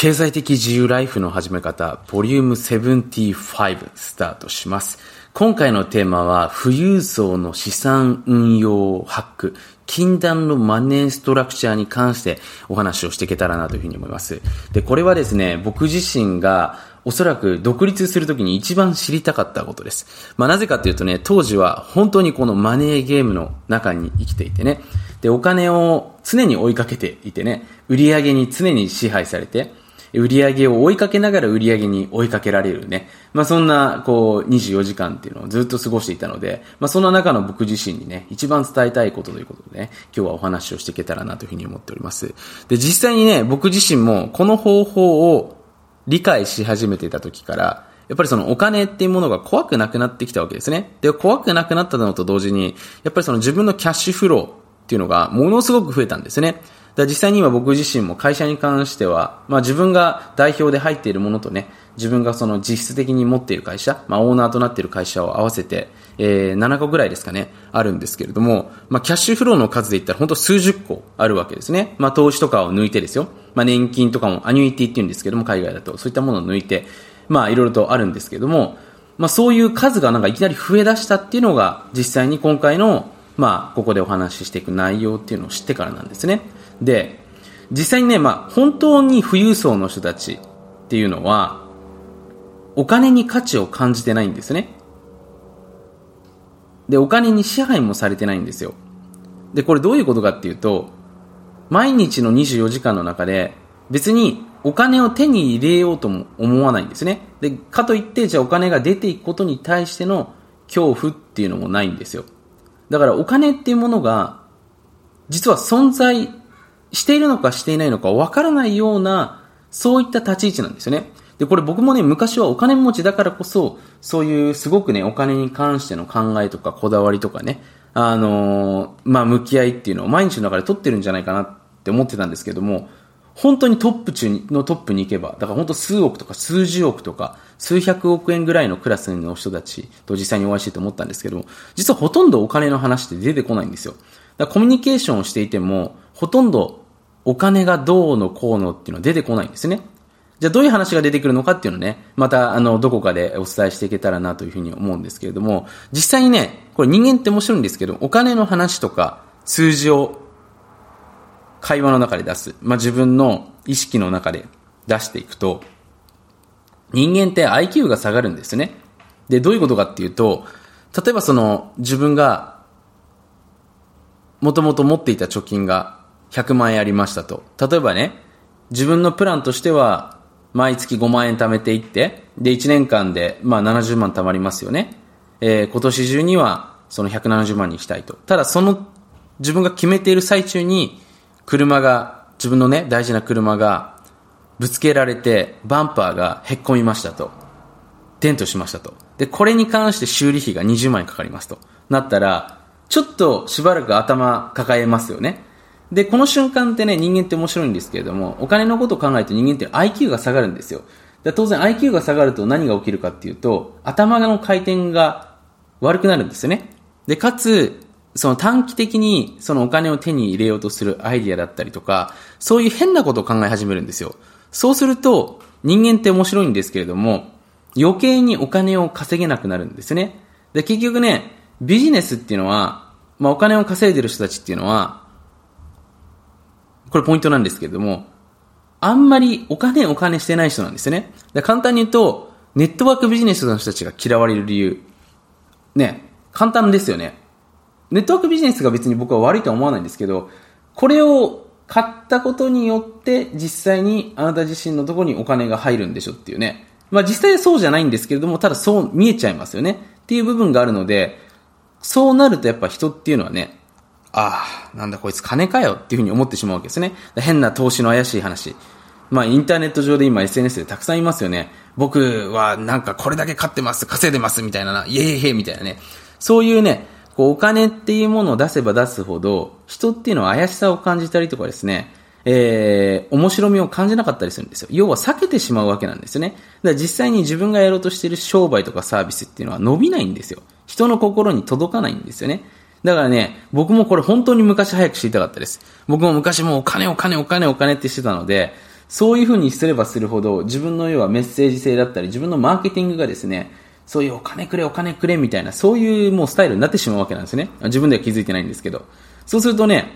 経済的自由ライフの始め方、ボリューム75スタートします。今回のテーマは、富裕層の資産運用ハック、禁断のマネーストラクチャーに関してお話をしていけたらなというふうに思います。で、これはですね、僕自身がおそらく独立するときに一番知りたかったことです。まあなぜかというとね、当時は本当にこのマネーゲームの中に生きていてね、で、お金を常に追いかけていてね、売り上げに常に支配されて、売り上げを追いかけながら売り上げに追いかけられるね。まあそんな、こう、24時間っていうのをずっと過ごしていたので、まあそんな中の僕自身にね、一番伝えたいことということでね、今日はお話をしていけたらなというふうに思っております。で、実際にね、僕自身もこの方法を理解し始めていた時から、やっぱりそのお金っていうものが怖くなくなってきたわけですね。で、怖くなくなったのと同時に、やっぱりその自分のキャッシュフローっていうのがものすごく増えたんですね。だ実際に今僕自身も会社に関しては、まあ自分が代表で入っているものとね、自分がその実質的に持っている会社、まあオーナーとなっている会社を合わせて、えー、7個ぐらいですかね、あるんですけれども、まあキャッシュフローの数で言ったら本当数十個あるわけですね。まあ投資とかを抜いてですよ。まあ年金とかもアニュイティって言うんですけども、海外だとそういったものを抜いて、まあいろいろとあるんですけども、まあそういう数がなんかいきなり増え出したっていうのが実際に今回のまあここでお話ししていく内容っていうのを知ってからなんですね。で、実際にね、まあ、本当に富裕層の人たちっていうのは、お金に価値を感じてないんですね。で、お金に支配もされてないんですよ。で、これどういうことかっていうと、毎日の24時間の中で、別にお金を手に入れようとも思わないんですね。で、かといって、じゃあお金が出ていくことに対しての恐怖っていうのもないんですよ。だからお金っていうものが、実は存在しているのかしていないのかわからないような、そういった立ち位置なんですよね。で、これ僕もね、昔はお金持ちだからこそ、そういうすごくね、お金に関しての考えとかこだわりとかね、あのー、まあ、向き合いっていうのを毎日の中で取ってるんじゃないかなって思ってたんですけども、本当にトップ中のトップに行けば、だから本当数億とか数十億とか、数百億円ぐらいのクラスの人たちと実際にお会いしてと思ったんですけども、実はほとんどお金の話って出てこないんですよ。だからコミュニケーションをしていても、ほとんどお金がどうのこうのっていうのは出てこないんですね。じゃあどういう話が出てくるのかっていうのね、またあの、どこかでお伝えしていけたらなというふうに思うんですけれども、実際にね、これ人間って面白いんですけど、お金の話とか数字を会話の中で出す。まあ、自分の意識の中で出していくと、人間って IQ が下がるんですね。で、どういうことかっていうと、例えばその自分がもともと持っていた貯金が100万円ありましたと。例えばね、自分のプランとしては毎月5万円貯めていって、で、1年間でまあ70万貯まりますよね。えー、今年中にはその170万にしたいと。ただその自分が決めている最中に車が、自分のね、大事な車がぶつけられて、バンパーがへっこみましたと。デントしましたと。で、これに関して修理費が20万円かかりますと。なったら、ちょっとしばらく頭抱えますよね。で、この瞬間ってね、人間って面白いんですけれども、お金のことを考えると人間って IQ が下がるんですよ。で当然 IQ が下がると何が起きるかっていうと、頭の回転が悪くなるんですよね。で、かつ、その短期的にそのお金を手に入れようとするアイディアだったりとか、そういう変なことを考え始めるんですよ。そうすると、人間って面白いんですけれども、余計にお金を稼げなくなるんですね。で、結局ね、ビジネスっていうのは、まあお金を稼いでる人たちっていうのは、これポイントなんですけれども、あんまりお金お金してない人なんですよね。簡単に言うと、ネットワークビジネスの人たちが嫌われる理由。ね、簡単ですよね。ネットワークビジネスが別に僕は悪いとは思わないんですけど、これを買ったことによって実際にあなた自身のところにお金が入るんでしょっていうね。まあ実際そうじゃないんですけれども、ただそう見えちゃいますよね。っていう部分があるので、そうなるとやっぱ人っていうのはね、ああ、なんだこいつ金かよっていうふうに思ってしまうわけですね。変な投資の怪しい話。まあインターネット上で今 SNS でたくさんいますよね。僕はなんかこれだけ買ってます、稼いでますみたいなな、イエイイエイみたいなね。そういうね、こうお金っていうものを出せば出すほど、人っていうのは怪しさを感じたりとかですね、えー、面白みを感じなかったりするんですよ。要は避けてしまうわけなんですよね。だから実際に自分がやろうとしている商売とかサービスっていうのは伸びないんですよ。人の心に届かないんですよね。だからね、僕もこれ本当に昔早く知りたかったです。僕も昔もお金お金お金お金ってしてたので、そういう風にすればするほど、自分の要はメッセージ性だったり、自分のマーケティングがですね、そういうお金くれお金くれみたいな、そういうもうスタイルになってしまうわけなんですね。自分では気づいてないんですけど。そうするとね、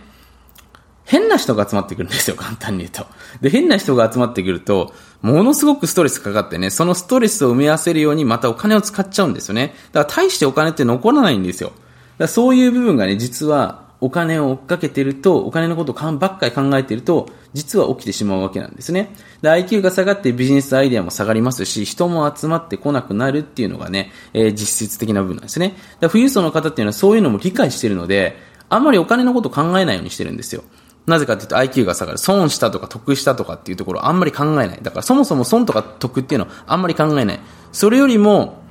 変な人が集まってくるんですよ、簡単に言うと。で、変な人が集まってくると、ものすごくストレスかかってね、そのストレスを埋め合わせるようにまたお金を使っちゃうんですよね。だから大してお金って残らないんですよ。だそういう部分がね、実はお金を追っかけてると、お金のことばっかり考えてると、実は起きてしまうわけなんですね。で、IQ が下がってビジネスアイデアも下がりますし、人も集まってこなくなるっていうのがね、えー、実質的な部分なんですね。だ富裕層の方っていうのはそういうのも理解してるので、あんまりお金のこと考えないようにしてるんですよ。なぜかっていうと IQ が下がる。損したとか得したとかっていうところあんまり考えない。だからそもそも損とか得っていうのはあんまり考えない。それよりも、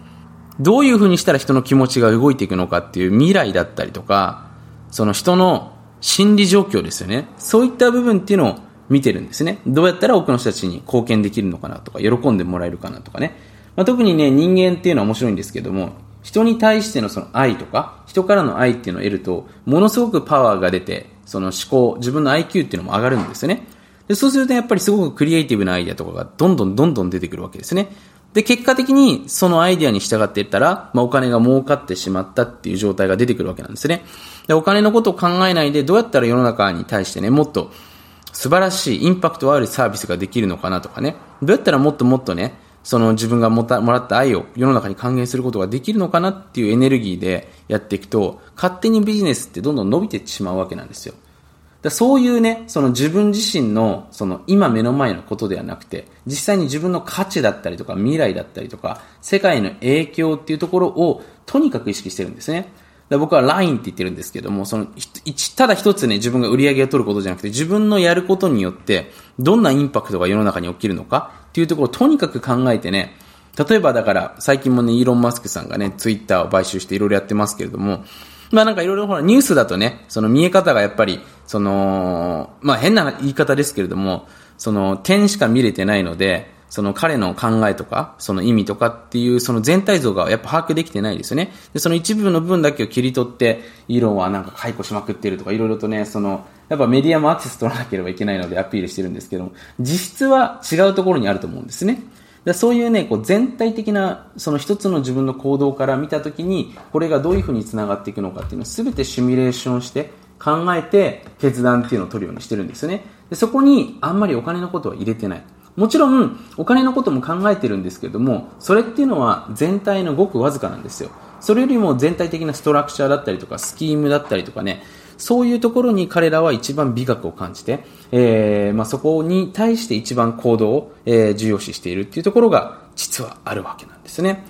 どういうふうにしたら人の気持ちが動いていくのかっていう未来だったりとか、その人の心理状況ですよね。そういった部分っていうのを見てるんですね。どうやったら多くの人たちに貢献できるのかなとか、喜んでもらえるかなとかね。まあ、特にね、人間っていうのは面白いんですけども、人に対してのその愛とか、人からの愛っていうのを得ると、ものすごくパワーが出て、その思考、自分の IQ っていうのも上がるんですよね。でそうするとやっぱりすごくクリエイティブなアイデアとかがどんどんどんどん出てくるわけですね。で、結果的にそのアイディアに従っていったら、まあ、お金が儲かってしまったっていう状態が出てくるわけなんですね。で、お金のことを考えないでどうやったら世の中に対してね、もっと素晴らしいインパクトあるサービスができるのかなとかね、どうやったらもっともっとね、その自分がもらった愛を世の中に還元することができるのかなっていうエネルギーでやっていくと、勝手にビジネスってどんどん伸びてしまうわけなんですよ。だそういうね、その自分自身の、その今目の前のことではなくて、実際に自分の価値だったりとか、未来だったりとか、世界の影響っていうところを、とにかく意識してるんですね。だ僕は LINE って言ってるんですけども、その、一ただ一つね、自分が売り上げを取ることじゃなくて、自分のやることによって、どんなインパクトが世の中に起きるのかっていうところをとにかく考えてね、例えばだから、最近もね、イーロン・マスクさんがね、ツイッターを買収していろいろやってますけれども、まあなんかいろいろほらニュースだとね、その見え方がやっぱり、その、まあ変な言い方ですけれども、その点しか見れてないので、その彼の考えとか、その意味とかっていうその全体像がやっぱ把握できてないですよね。で、その一部の部分だけを切り取って、イーロンはなんか解雇しまくってるとか、いろいろとね、その、やっぱメディアもアクセス取らなければいけないのでアピールしてるんですけども、実質は違うところにあると思うんですね。でそういうね、こう全体的な、その一つの自分の行動から見たときに、これがどういうふうに繋がっていくのかっていうのを全てシミュレーションして考えて決断っていうのを取るようにしてるんですよね。でそこにあんまりお金のことは入れてない。もちろん、お金のことも考えてるんですけども、それっていうのは全体のごくわずかなんですよ。それよりも全体的なストラクチャーだったりとか、スキームだったりとかね、そういうところに彼らは一番美学を感じて、えー、まあ、そこに対して一番行動を、え、重要視しているっていうところが実はあるわけなんですね。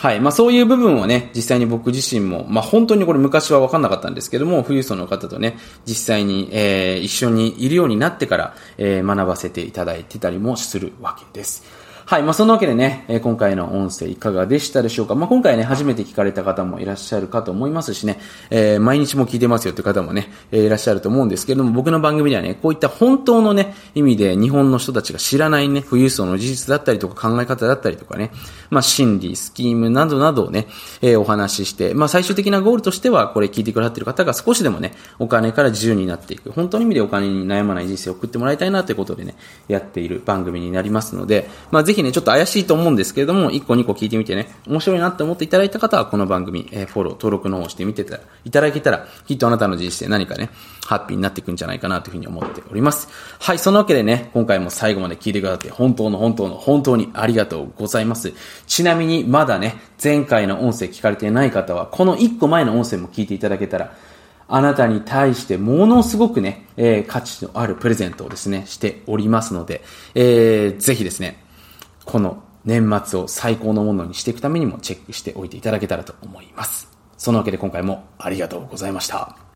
はい。まあそういう部分をね、実際に僕自身も、まあ本当にこれ昔は分かんなかったんですけども、富裕層の方とね、実際に、えー、一緒にいるようになってから、えー、学ばせていただいてたりもするわけです。はい。まあ、そんなわけでね、え、今回の音声いかがでしたでしょうか？まあ、今回ね、初めて聞かれた方もいらっしゃるかと思いますしね、えー、毎日も聞いてますよって方もね、え、いらっしゃると思うんですけれども、僕の番組ではね、こういった本当のね、意味で日本の人たちが知らないね、富裕層の事実だったりとか考え方だったりとかね、まあ、心理、スキームなどなどをね、えー、お話しして、まあ、最終的なゴールとしては、これ聞いてくださっている方が少しでもね、お金から自由になっていく、本当の意味でお金に悩まない人生を送ってもらいたいなということでね、やっている番組になりますので、まあ、ぜひひね、ちょっと怪しいと思うんですけれども、1個2個聞いてみてね、面白いなって思っていただいた方は、この番組、えー、フォロー、登録の方をしてみていただけたら、きっとあなたの人生何かね、ハッピーになっていくんじゃないかなというふうに思っております。はい、そのわけでね、今回も最後まで聞いてくださって、本当の本当の本当にありがとうございます。ちなみに、まだね、前回の音声聞かれていない方は、この1個前の音声も聞いていただけたら、あなたに対してものすごくね、えー、価値のあるプレゼントをですね、しておりますので、えー、ぜひですね、この年末を最高のものにしていくためにもチェックしておいていただけたらと思います。そのわけで今回もありがとうございました。